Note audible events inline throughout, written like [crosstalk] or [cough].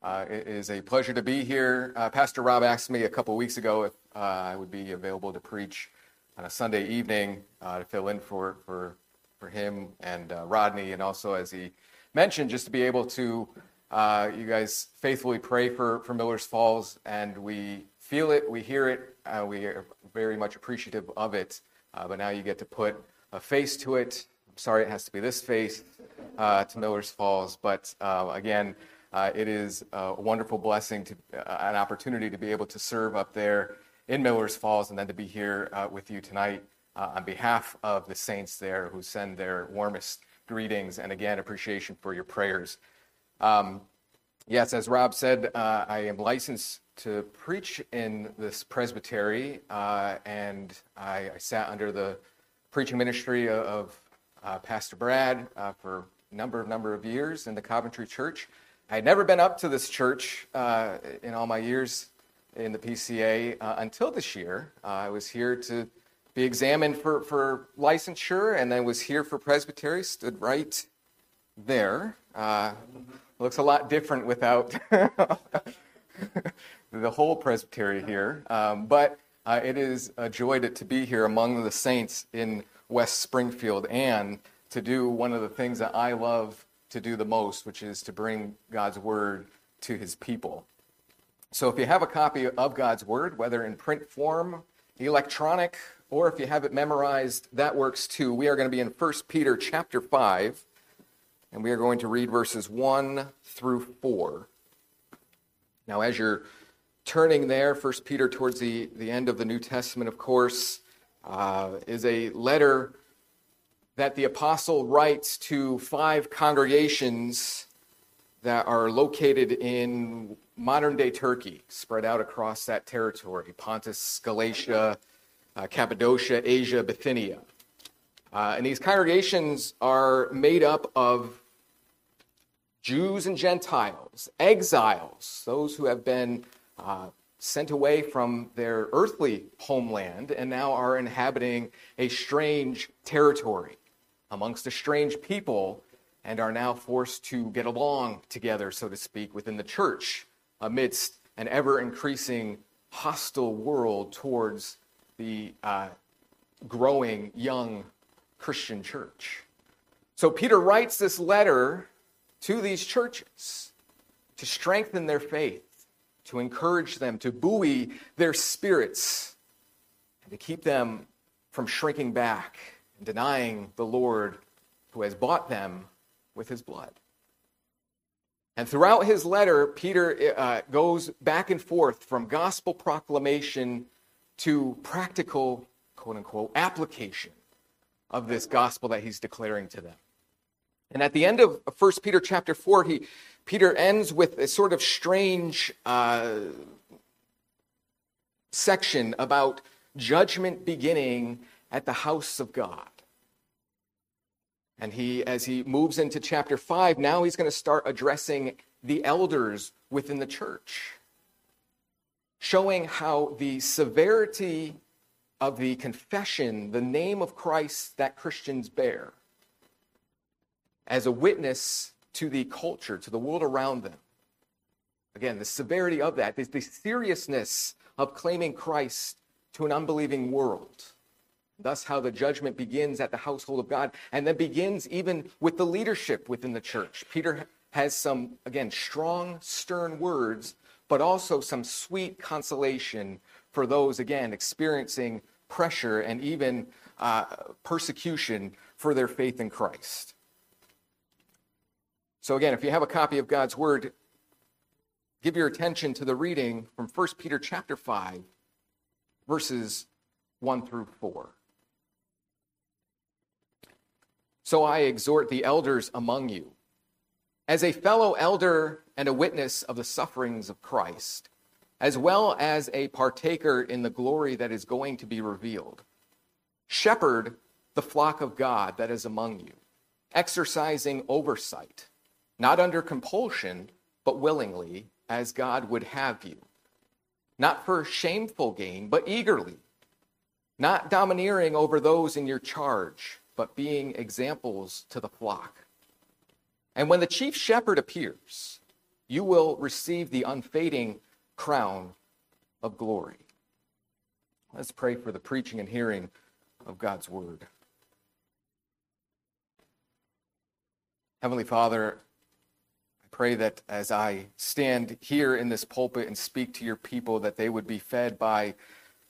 Uh, it is a pleasure to be here. Uh, Pastor Rob asked me a couple weeks ago if uh, I would be available to preach on a Sunday evening uh, to fill in for, for, for him and uh, Rodney, and also, as he mentioned, just to be able to, uh, you guys faithfully pray for, for Miller's Falls, and we feel it, we hear it, we are very much appreciative of it, but now you get to put a face to it. Sorry it has to be this face to Miller's Falls, but again, uh, it is a wonderful blessing to uh, an opportunity to be able to serve up there in Miller's Falls and then to be here uh, with you tonight uh, on behalf of the saints there who send their warmest greetings and again appreciation for your prayers. Um, yes, as Rob said, uh, I am licensed to preach in this presbytery, uh, and I, I, sat under the preaching ministry of Pastor Brad for a number number of years in the Coventry Church. I had never been up to this church uh, in all my years in the PCA uh, until this year. Uh, I was here to be examined for, for licensure and then was here for presbytery, stood right there. Uh, looks a lot different without [laughs] the whole presbytery here. Um, but uh, it is a joy to, to be here among the saints in West Springfield and to do one of the things that I love to do the most, which is to bring God's word to his people. So if you have a copy of God's word, whether in print form, electronic, or if you have it memorized, that works too. We are going to be in 1 Peter chapter 5, and we are going to read verses 1 through 4. Now, as you're turning there, 1 Peter towards the, the end of the New Testament, of course, uh, is a letter that the apostle writes to five congregations that are located in modern day Turkey, spread out across that territory Pontus, Galatia, uh, Cappadocia, Asia, Bithynia. Uh, and these congregations are made up of Jews and Gentiles, exiles, those who have been uh, sent away from their earthly homeland and now are inhabiting a strange territory amongst a strange people and are now forced to get along together, so to speak, within the church amidst an ever increasing hostile world towards the uh, growing young Christian church. So Peter writes this letter to these churches to strengthen their faith, to encourage them, to buoy their spirits, and to keep them from shrinking back and denying the Lord who has bought them with his blood. And throughout his letter, Peter uh, goes back and forth from gospel proclamation to practical, quote unquote, application of this gospel that he's declaring to them. And at the end of 1 Peter chapter 4, he, Peter ends with a sort of strange uh, section about judgment beginning at the house of God. And he, as he moves into chapter 5, now he's going to start addressing the elders within the church, showing how the severity of the confession, the name of Christ that Christians bear, as a witness to the culture, to the world around them. Again, the severity of that, the seriousness of claiming Christ to an unbelieving world Thus, how the judgment begins at the household of God and then begins even with the leadership within the church. Peter has some, again, strong, stern words, but also some sweet consolation for those, again, experiencing pressure and even uh, persecution for their faith in Christ. So, again, if you have a copy of God's Word, give your attention to the reading from 1 Peter chapter 5, verses 1 through 4. So I exhort the elders among you, as a fellow elder and a witness of the sufferings of Christ, as well as a partaker in the glory that is going to be revealed. Shepherd the flock of God that is among you, exercising oversight, not under compulsion, but willingly, as God would have you. Not for shameful gain, but eagerly, not domineering over those in your charge but being examples to the flock. And when the chief shepherd appears, you will receive the unfading crown of glory. Let's pray for the preaching and hearing of God's word. Heavenly Father, pray that as I stand here in this pulpit and speak to your people, that they would be fed by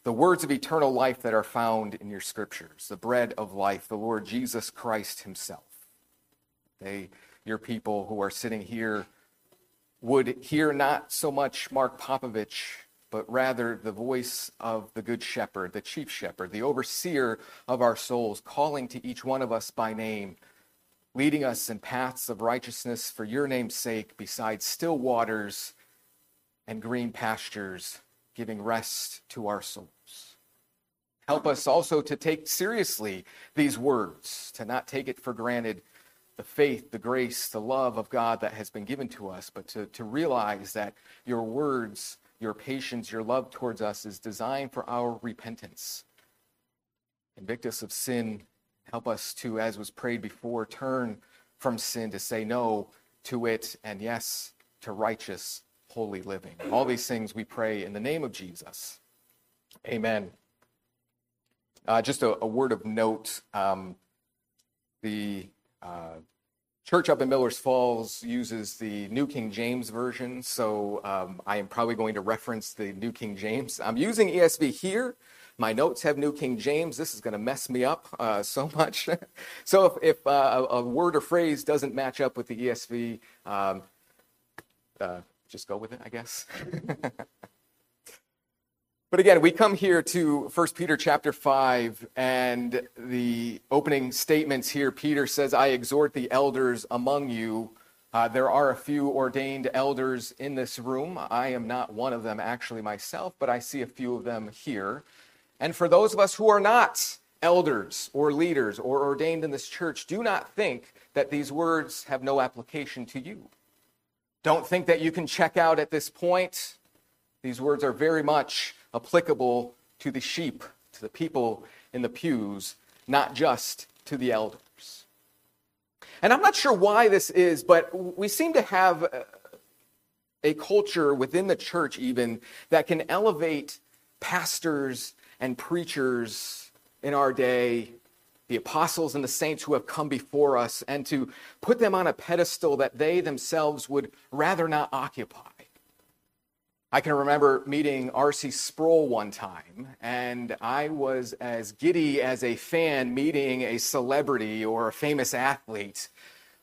the words of eternal life that are found in your scriptures, the bread of life, the Lord Jesus Christ himself. They, your people who are sitting here, would hear not so much Mark Popovich, but rather the voice of the Good Shepherd, the Chief Shepherd, the overseer of our souls, calling to each one of us by name, leading us in paths of righteousness for your name's sake, beside still waters and green pastures, giving rest to our souls. Help us also to take seriously these words, to not take it for granted the faith, the grace, the love of God that has been given to us, but to, to realize that your words, your patience, your love towards us is designed for our repentance. Convict us of sin. Help us to, as was prayed before, turn from sin to say no to it and yes to righteous, holy living. All these things we pray in the name of Jesus. Amen. Uh, just a, a, word of note. Um, the uh, church up in Millers Falls uses the New King James Version, so um, I am probably going to reference the New King James. I'm using ESV here. My notes have New King James. This is going to mess me up uh, so [laughs] much. so if, if uh, a, a, word or phrase doesn't match up with the ESV, um, uh, just go with it, I guess. [laughs] But again, we come here to 1 Peter chapter 5, and the opening statements here, Peter says, I exhort the elders among you. Uh, there are a few ordained elders in this room. I am not one of them actually myself, but I see a few of them here. And for those of us who are not elders or leaders or ordained in this church, do not think that these words have no application to you. Don't think that you can check out at this point. These words are very much applicable to the sheep, to the people in the pews, not just to the elders. And I'm not sure why this is, but we seem to have a culture within the church, even, that can elevate pastors and preachers in our day, the apostles and the saints who have come before us, and to put them on a pedestal that they themselves would rather not occupy. I can remember meeting R.C. Sproul one time, and I was as giddy as a fan meeting a celebrity or a famous athlete.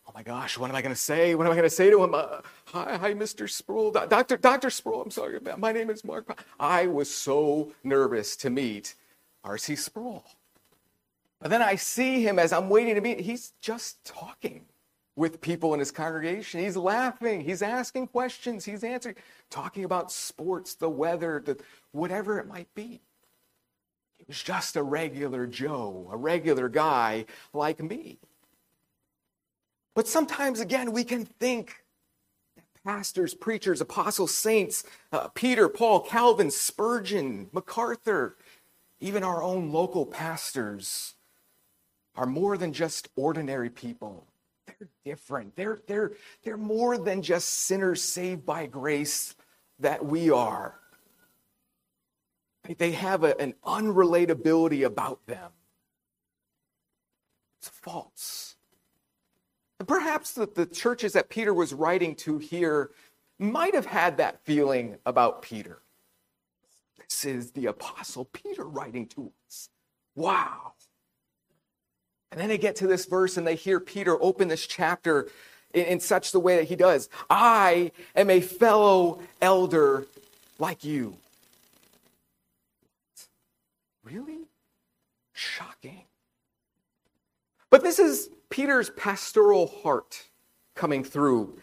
Oh my gosh, what am I going to say? What am I going to say to him? Uh, hi, hi, Mr. Sproul, Doctor, Doctor Sproul. I'm sorry, my name is Mark. I was so nervous to meet R.C. Sproul. But then I see him as I'm waiting to meet. He's just talking with people in his congregation. He's laughing, he's asking questions, he's answering, talking about sports, the weather, the, whatever it might be. He was just a regular Joe, a regular guy like me. But sometimes, again, we can think that pastors, preachers, apostles, saints, uh, Peter, Paul, Calvin, Spurgeon, MacArthur, even our own local pastors are more than just ordinary people they're different. They're, they're, they're more than just sinners saved by grace that we are. They have a, an unrelatability about them. It's false. Perhaps the, the churches that Peter was writing to here might have had that feeling about Peter. This is the Apostle Peter writing to us. Wow. And then they get to this verse and they hear Peter open this chapter in, in such the way that he does. I am a fellow elder like you. Really? Shocking. But this is Peter's pastoral heart coming through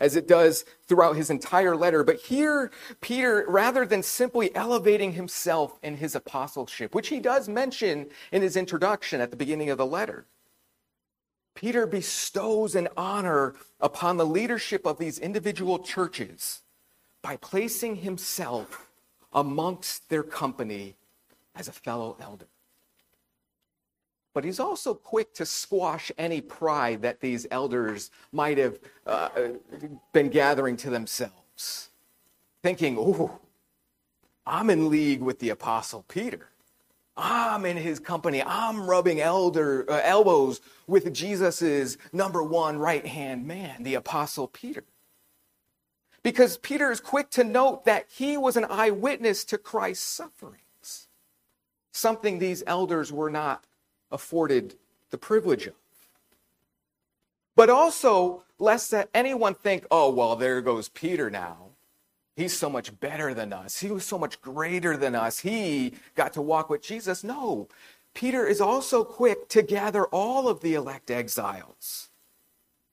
as it does throughout his entire letter. But here, Peter, rather than simply elevating himself in his apostleship, which he does mention in his introduction at the beginning of the letter, Peter bestows an honor upon the leadership of these individual churches by placing himself amongst their company as a fellow elder. But he's also quick to squash any pride that these elders might have uh, been gathering to themselves, thinking, oh, I'm in league with the Apostle Peter. I'm in his company. I'm rubbing elder uh, elbows with Jesus's number one right hand man, the Apostle Peter. Because Peter is quick to note that he was an eyewitness to Christ's sufferings, something these elders were not afforded the privilege of. But also, lest anyone think, oh, well, there goes Peter now. He's so much better than us. He was so much greater than us. He got to walk with Jesus. No, Peter is also quick to gather all of the elect exiles,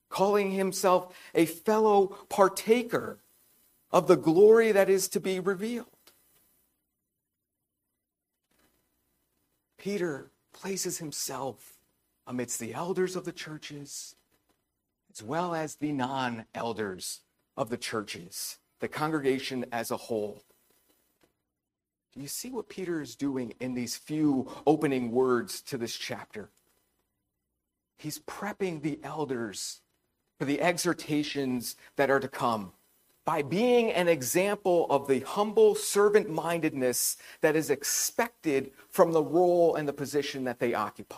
calling himself a fellow partaker of the glory that is to be revealed. Peter places himself amidst the elders of the churches as well as the non elders of the churches, the congregation as a whole. Do you see what Peter is doing in these few opening words to this chapter? He's prepping the elders for the exhortations that are to come by being an example of the humble servant mindedness that is expected from the role and the position that they occupy.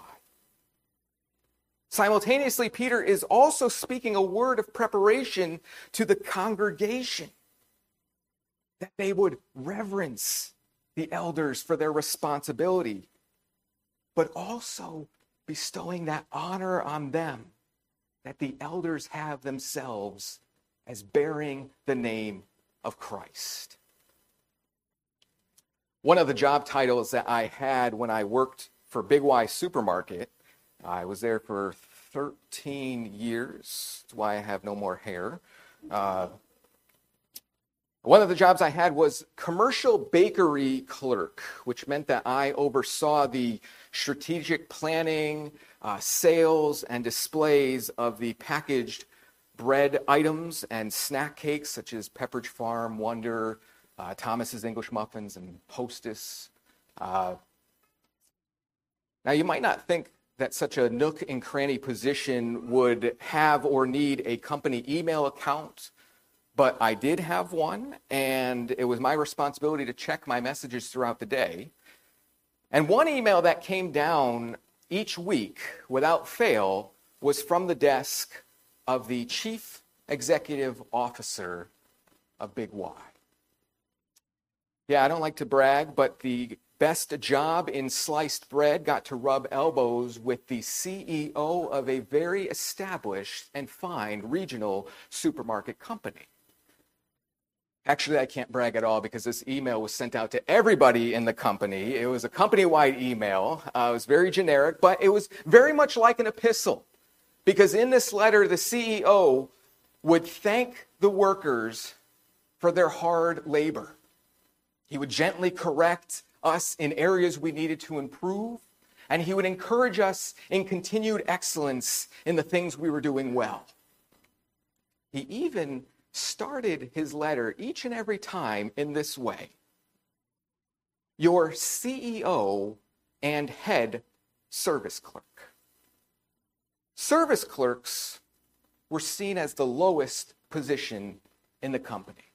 Simultaneously, Peter is also speaking a word of preparation to the congregation that they would reverence the elders for their responsibility, but also bestowing that honor on them that the elders have themselves as bearing the name of Christ. One of the job titles that I had when I worked for Big Y Supermarket, I was there for 13 years. That's why I have no more hair. Uh, one of the jobs I had was commercial bakery clerk, which meant that I oversaw the strategic planning, uh, sales, and displays of the packaged bread items and snack cakes such as Pepperidge Farm, Wonder, uh, Thomas's English Muffins, and Hostess. Uh, now, you might not think that such a nook and cranny position would have or need a company email account, but I did have one, and it was my responsibility to check my messages throughout the day. And one email that came down each week without fail was from the desk of the chief executive officer of Big Y. Yeah, I don't like to brag, but the best job in sliced bread got to rub elbows with the CEO of a very established and fine regional supermarket company. Actually, I can't brag at all because this email was sent out to everybody in the company. It was a company wide email. Uh, it was very generic, but it was very much like an epistle. Because in this letter, the CEO would thank the workers for their hard labor. He would gently correct us in areas we needed to improve, and he would encourage us in continued excellence in the things we were doing well. He even started his letter each and every time in this way Your CEO and head service clerk. Service clerks were seen as the lowest position in the company.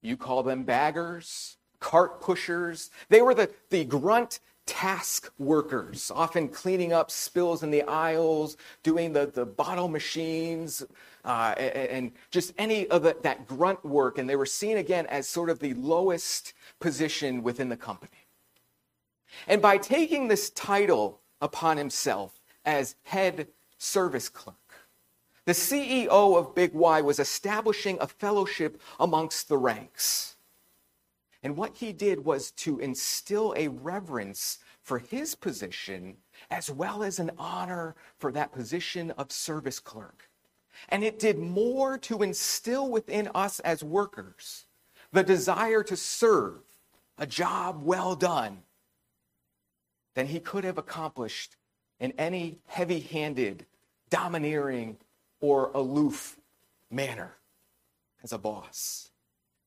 You call them baggers, cart pushers. They were the, the grunt task workers, often cleaning up spills in the aisles, doing the, the bottle machines, uh, and, and, just any of the, that grunt work. And they were seen again as sort of the lowest position within the company. And by taking this title upon himself as head service clerk. The CEO of Big Y was establishing a fellowship amongst the ranks. And what he did was to instill a reverence for his position as well as an honor for that position of service clerk. And it did more to instill within us as workers the desire to serve a job well done than he could have accomplished in any heavy handed domineering or aloof manner as a boss.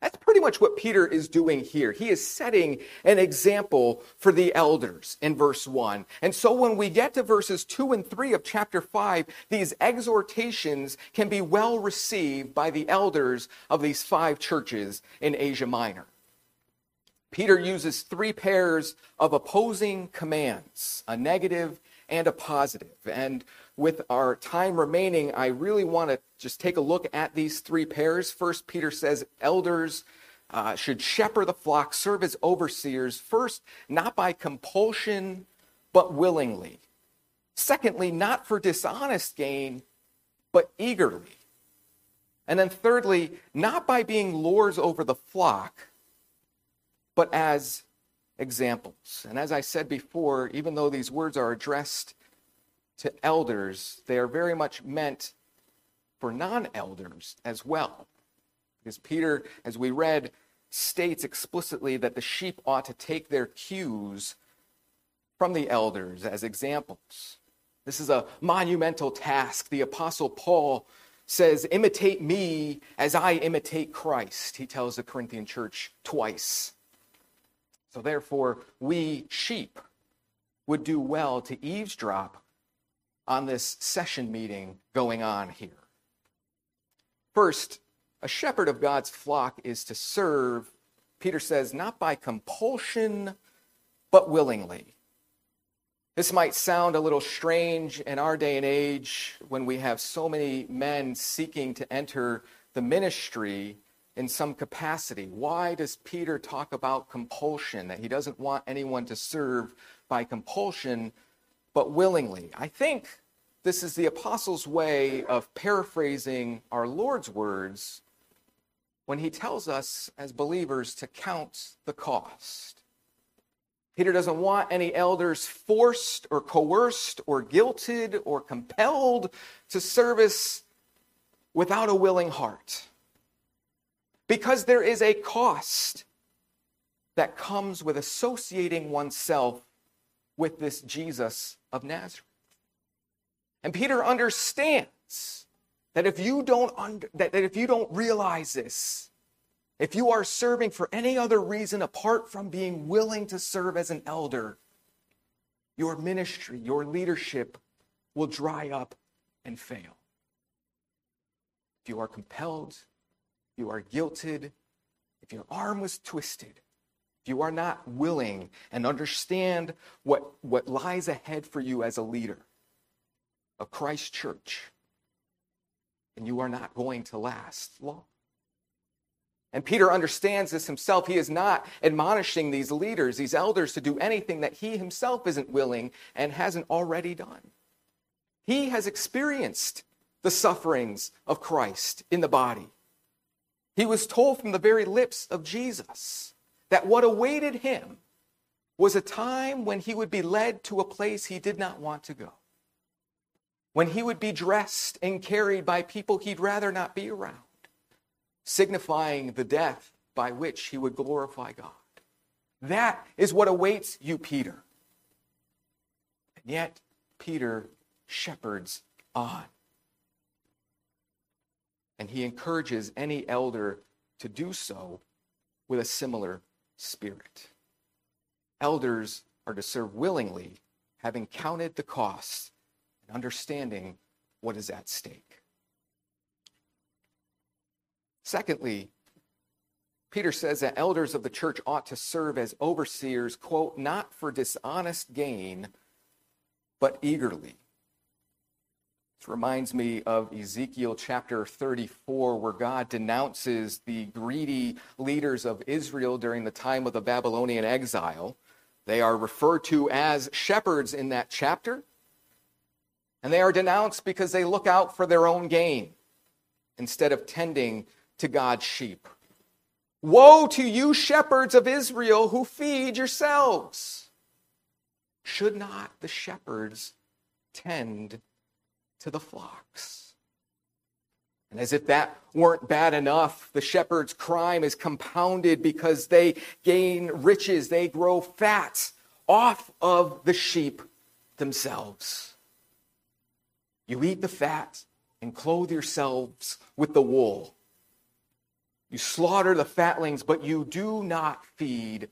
That's pretty much what Peter is doing here. He is setting an example for the elders in verse 1. And so when we get to verses 2 and 3 of chapter 5, these exhortations can be well received by the elders of these five churches in Asia Minor. Peter uses three pairs of opposing commands a negative and a positive. And with our time remaining, I really want to just take a look at these three pairs. First, Peter says elders uh, should shepherd the flock, serve as overseers, first, not by compulsion, but willingly. Secondly, not for dishonest gain, but eagerly. And then thirdly, not by being lords over the flock, but as examples. And as I said before, even though these words are addressed to elders, they are very much meant for non elders as well. Because Peter, as we read, states explicitly that the sheep ought to take their cues from the elders as examples. This is a monumental task. The Apostle Paul says, Imitate me as I imitate Christ, he tells the Corinthian church twice. So therefore, we sheep would do well to eavesdrop on this session meeting going on here. First, a shepherd of God's flock is to serve, Peter says, not by compulsion, but willingly. This might sound a little strange in our day and age when we have so many men seeking to enter the ministry in some capacity. Why does Peter talk about compulsion, that he doesn't want anyone to serve by compulsion, but willingly? I think this is the apostle's way of paraphrasing our Lord's words when he tells us as believers to count the cost. Peter doesn't want any elders forced or coerced or guilted or compelled to service without a willing heart because there is a cost that comes with associating oneself with this Jesus of Nazareth. And Peter understands that if you don't under, that, that if you don't realize this, if you are serving for any other reason apart from being willing to serve as an elder, your ministry, your leadership will dry up and fail. If you are compelled you are guilted, if your arm was twisted, if you are not willing and understand what, what lies ahead for you as a leader of Christ Church, and you are not going to last long. And Peter understands this himself. He is not admonishing these leaders, these elders, to do anything that he himself isn't willing and hasn't already done. He has experienced the sufferings of Christ in the body. He was told from the very lips of Jesus that what awaited him was a time when he would be led to a place he did not want to go, when he would be dressed and carried by people he'd rather not be around, signifying the death by which he would glorify God. That is what awaits you, Peter. And yet, Peter shepherds on. And he encourages any elder to do so with a similar spirit. Elders are to serve willingly, having counted the costs and understanding what is at stake. Secondly, Peter says that elders of the church ought to serve as overseers, quote, not for dishonest gain, but eagerly. This reminds me of Ezekiel chapter 34, where God denounces the greedy leaders of Israel during the time of the Babylonian exile. They are referred to as shepherds in that chapter. And they are denounced because they look out for their own gain instead of tending to God's sheep. Woe to you, shepherds of Israel, who feed yourselves! Should not the shepherds tend to the flocks. And as if that weren't bad enough, the shepherd's crime is compounded because they gain riches, they grow fat off of the sheep themselves. You eat the fat and clothe yourselves with the wool. You slaughter the fatlings, but you do not feed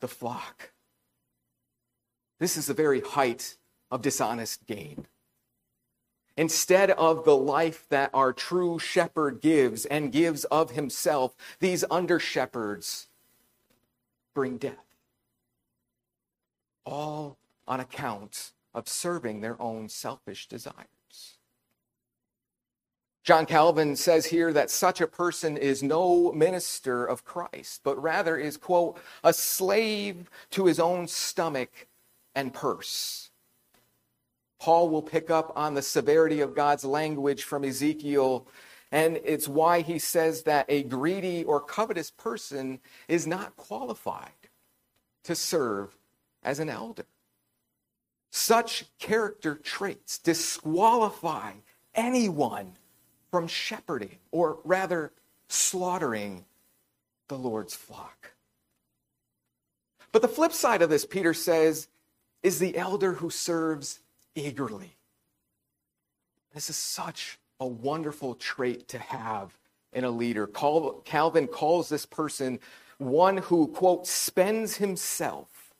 the flock. This is the very height of dishonest gain. Instead of the life that our true shepherd gives and gives of himself, these under shepherds bring death. All on account of serving their own selfish desires. John Calvin says here that such a person is no minister of Christ, but rather is, quote, a slave to his own stomach and purse. Paul will pick up on the severity of God's language from Ezekiel, and it's why he says that a greedy or covetous person is not qualified to serve as an elder. Such character traits disqualify anyone from shepherding, or rather, slaughtering the Lord's flock. But the flip side of this, Peter says, is the elder who serves eagerly. This is such a wonderful trait to have in a leader. Calvin calls this person one who, quote, spends himself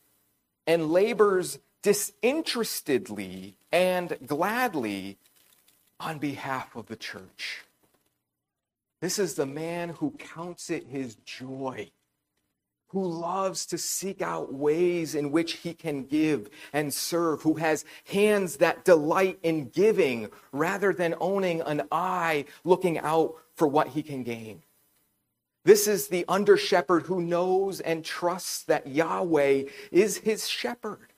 and labors disinterestedly and gladly on behalf of the church. This is the man who counts it his joy who loves to seek out ways in which he can give and serve, who has hands that delight in giving rather than owning an eye looking out for what he can gain. This is the under shepherd who knows and trusts that Yahweh is his shepherd,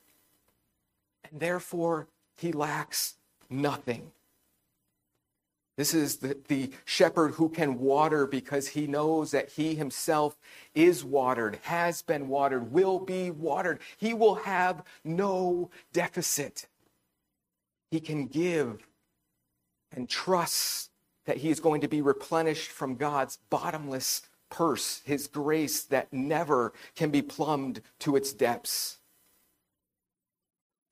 and therefore he lacks nothing. This is the, the shepherd who can water because he knows that he himself is watered, has been watered, will be watered. He will have no deficit. He can give and trust that he is going to be replenished from God's bottomless purse, his grace that never can be plumbed to its depths.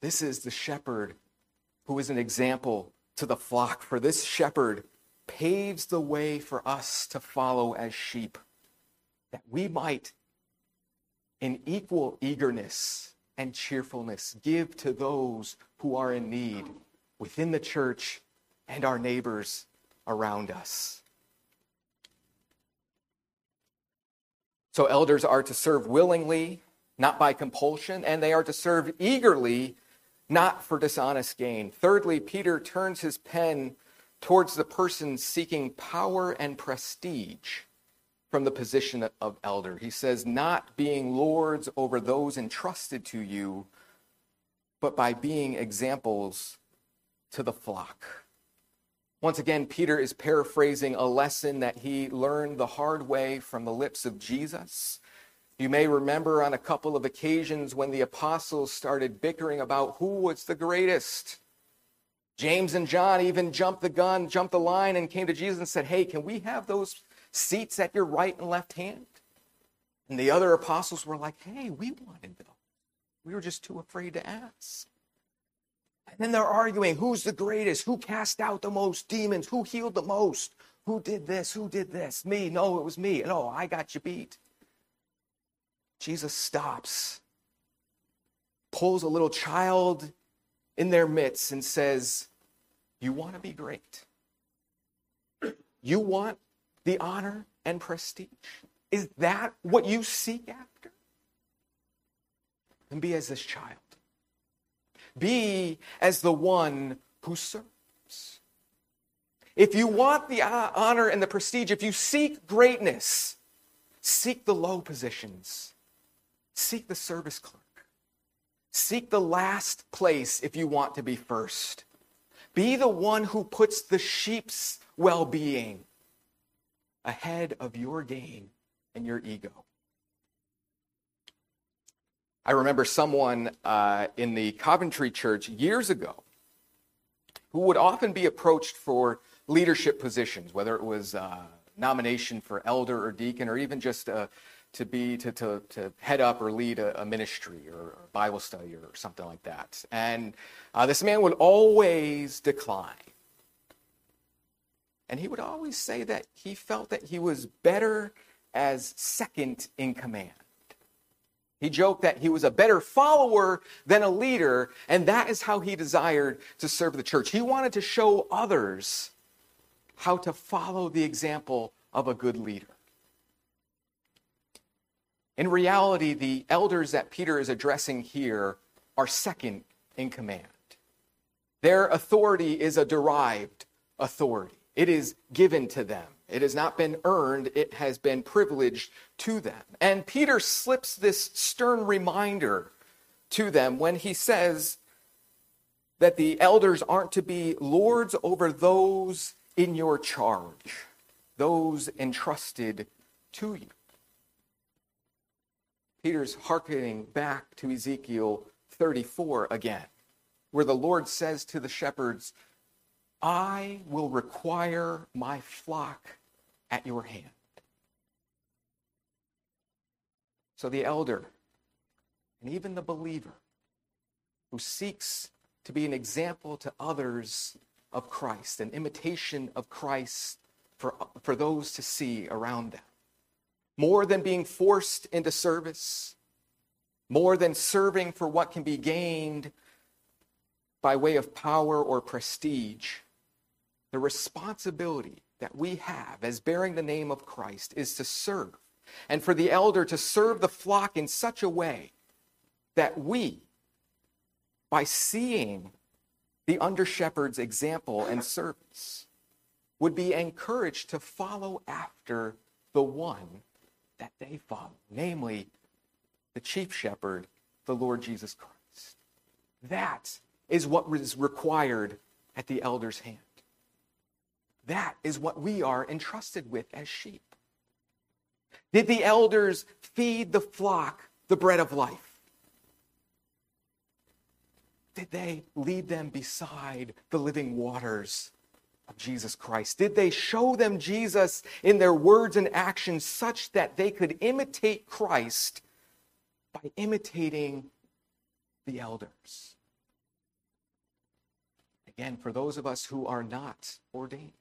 This is the shepherd who is an example to the flock, for this shepherd paves the way for us to follow as sheep, that we might, in equal eagerness and cheerfulness, give to those who are in need within the church and our neighbors around us. So, elders are to serve willingly, not by compulsion, and they are to serve eagerly not for dishonest gain. Thirdly, Peter turns his pen towards the person seeking power and prestige from the position of elder. He says, not being lords over those entrusted to you, but by being examples to the flock. Once again, Peter is paraphrasing a lesson that he learned the hard way from the lips of Jesus you may remember on a couple of occasions when the apostles started bickering about who was the greatest. James and John even jumped the gun, jumped the line, and came to Jesus and said, Hey, can we have those seats at your right and left hand? And the other apostles were like, Hey, we wanted those. We were just too afraid to ask. And then they're arguing who's the greatest? Who cast out the most demons? Who healed the most? Who did this? Who did this? Me. No, it was me. No, oh, I got you beat. Jesus stops, pulls a little child in their midst, and says, You want to be great? You want the honor and prestige? Is that what you seek after? Then be as this child. Be as the one who serves. If you want the uh, honor and the prestige, if you seek greatness, seek the low positions Seek the service clerk. Seek the last place if you want to be first. Be the one who puts the sheep's well being ahead of your gain and your ego. I remember someone uh, in the Coventry church years ago who would often be approached for leadership positions, whether it was uh, nomination for elder or deacon or even just a to be to, to, to head up or lead a, a ministry or a Bible study or something like that. And uh, this man would always decline. And he would always say that he felt that he was better as second in command. He joked that he was a better follower than a leader, and that is how he desired to serve the church. He wanted to show others how to follow the example of a good leader. In reality, the elders that Peter is addressing here are second in command. Their authority is a derived authority, it is given to them. It has not been earned, it has been privileged to them. And Peter slips this stern reminder to them when he says that the elders aren't to be lords over those in your charge, those entrusted to you. Peter's hearkening back to Ezekiel 34 again, where the Lord says to the shepherds, I will require my flock at your hand. So the elder and even the believer who seeks to be an example to others of Christ, an imitation of Christ for, for those to see around them. More than being forced into service, more than serving for what can be gained by way of power or prestige, the responsibility that we have as bearing the name of Christ is to serve. And for the elder to serve the flock in such a way that we, by seeing the under shepherd's example and service, would be encouraged to follow after the one that they follow, namely the chief shepherd, the Lord Jesus Christ. That is what is required at the elder's hand. That is what we are entrusted with as sheep. Did the elders feed the flock the bread of life? Did they lead them beside the living waters Jesus Christ? Did they show them Jesus in their words and actions such that they could imitate Christ by imitating the elders? Again, for those of us who are not ordained.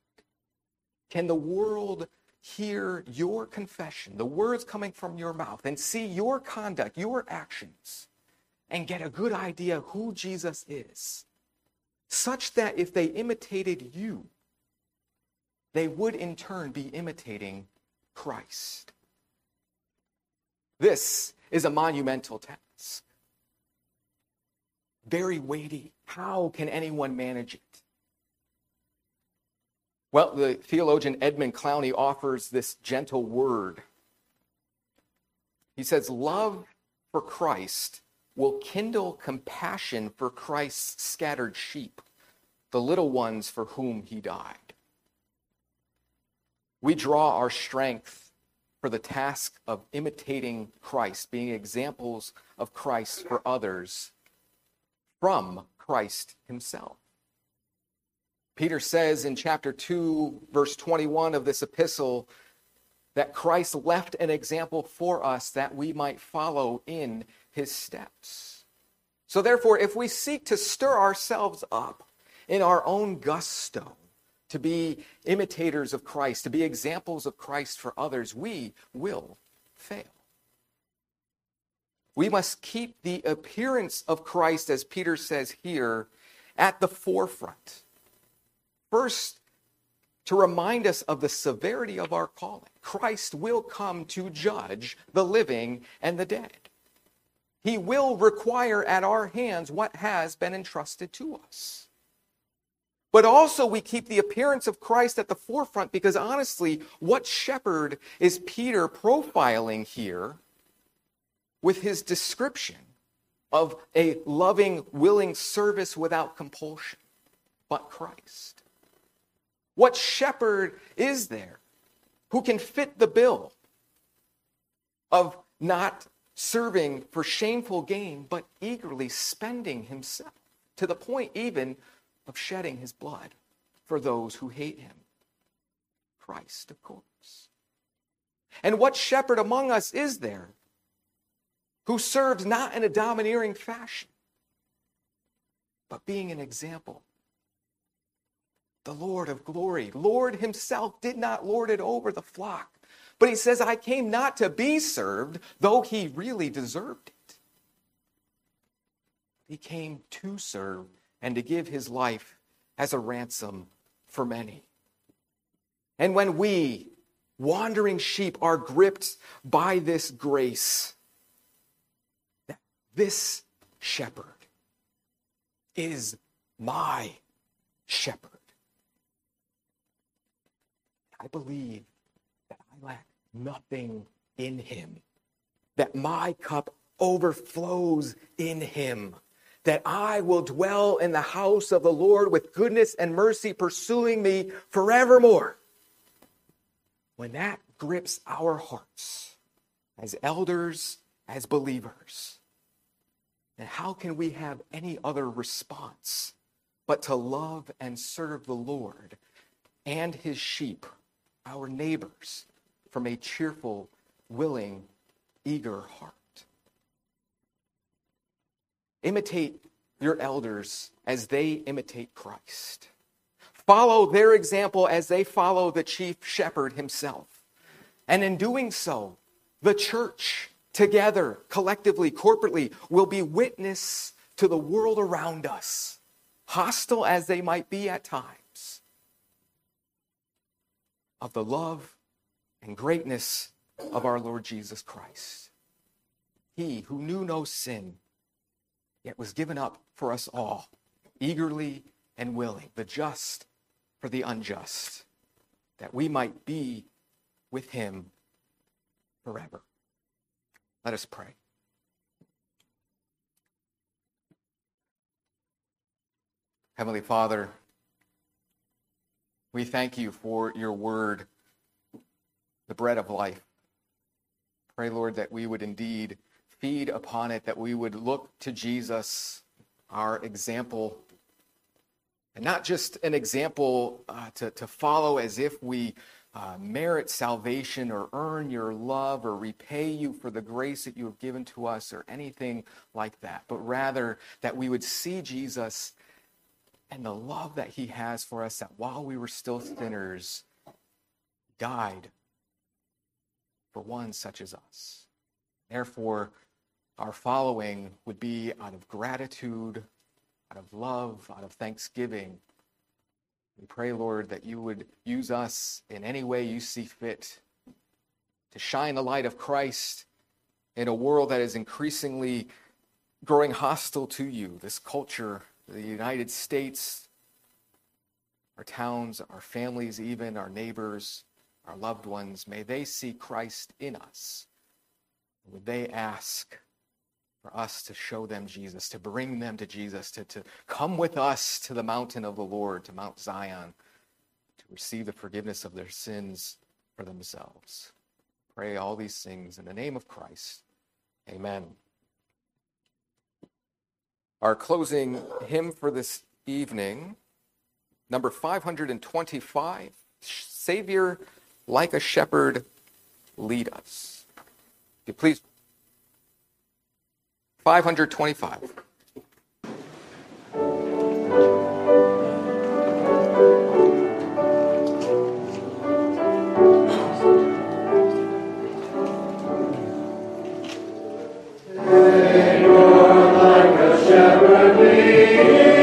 Can the world hear your confession, the words coming from your mouth, and see your conduct, your actions, and get a good idea who Jesus is? Such that if they imitated you, they would in turn be imitating Christ. This is a monumental task. Very weighty. How can anyone manage it? Well, the theologian Edmund Clowney offers this gentle word. He says, Love for Christ will kindle compassion for Christ's scattered sheep, the little ones for whom he died. We draw our strength for the task of imitating Christ, being examples of Christ for others from Christ himself. Peter says in chapter 2, verse 21 of this epistle, that Christ left an example for us that we might follow in his steps. So, therefore, if we seek to stir ourselves up in our own gusto, to be imitators of Christ, to be examples of Christ for others, we will fail. We must keep the appearance of Christ, as Peter says here, at the forefront. First, to remind us of the severity of our calling. Christ will come to judge the living and the dead. He will require at our hands what has been entrusted to us. But also, we keep the appearance of Christ at the forefront because honestly, what shepherd is Peter profiling here with his description of a loving, willing service without compulsion? But Christ. What shepherd is there who can fit the bill of not serving for shameful gain, but eagerly spending himself to the point even of shedding his blood for those who hate him? Christ, of course. And what shepherd among us is there who serves not in a domineering fashion, but being an example the Lord of glory. Lord himself did not lord it over the flock, But he says, I came not to be served, though he really deserved it. He came to serve and to give his life as a ransom for many. And when we, wandering sheep, are gripped by this grace, this shepherd is my shepherd. I believe that I lack nothing in him, that my cup overflows in him, that I will dwell in the house of the Lord with goodness and mercy pursuing me forevermore. When that grips our hearts as elders, as believers, then how can we have any other response but to love and serve the Lord and his sheep, our neighbors, from a cheerful, willing, eager heart? Imitate your elders as they imitate Christ. Follow their example as they follow the chief shepherd himself. And in doing so, the church, together, collectively, corporately, will be witness to the world around us, hostile as they might be at times, of the love and greatness of our Lord Jesus Christ. He who knew no sin, yet was given up for us all, eagerly and willing, the just for the unjust, that we might be with him forever. Let us pray. Heavenly Father, we thank you for your word, the bread of life. Pray, Lord, that we would indeed feed upon it, that we would look to Jesus, our example, and not just an example uh, to, to follow as if we uh, merit salvation or earn your love or repay you for the grace that you have given to us or anything like that, but rather that we would see Jesus and the love that he has for us, that while we were still sinners, died for one such as us. Therefore, our following would be out of gratitude, out of love, out of thanksgiving. We pray, Lord, that you would use us in any way you see fit to shine the light of Christ in a world that is increasingly growing hostile to you. This culture, the United States, our towns, our families, even our neighbors, our loved ones, may they see Christ in us. Would they ask, for us to show them Jesus, to bring them to Jesus, to, to come with us to the mountain of the Lord, to Mount Zion, to receive the forgiveness of their sins for themselves. Pray all these things in the name of Christ. Amen. Our closing hymn for this evening, number 525 Savior, like a shepherd, lead us. If you please 525. Jesus, hero, dear.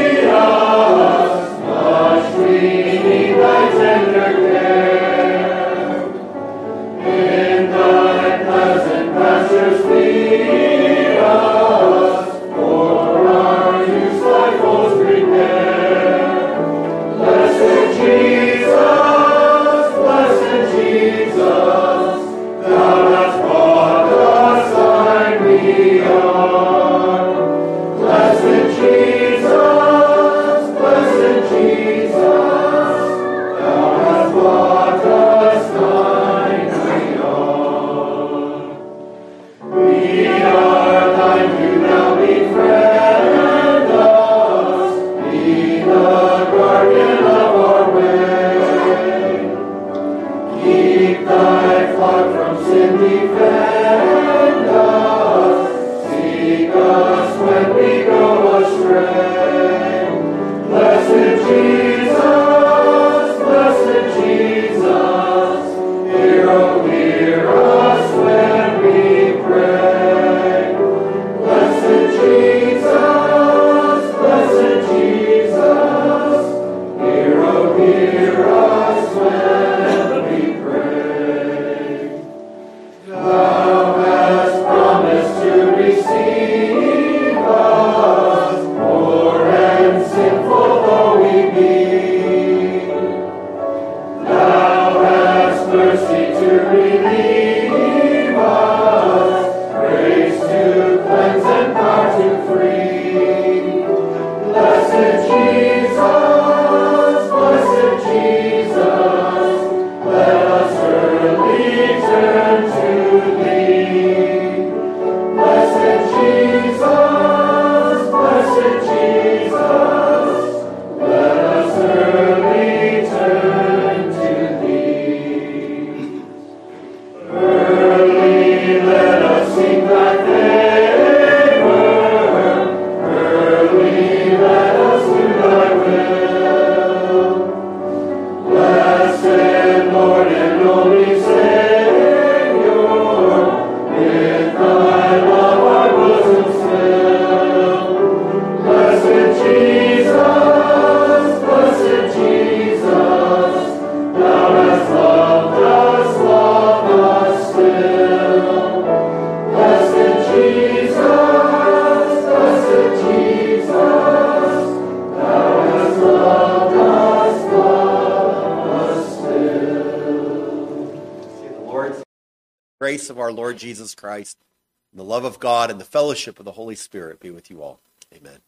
Love of God, and the fellowship of the Holy Spirit be with you all. Amen.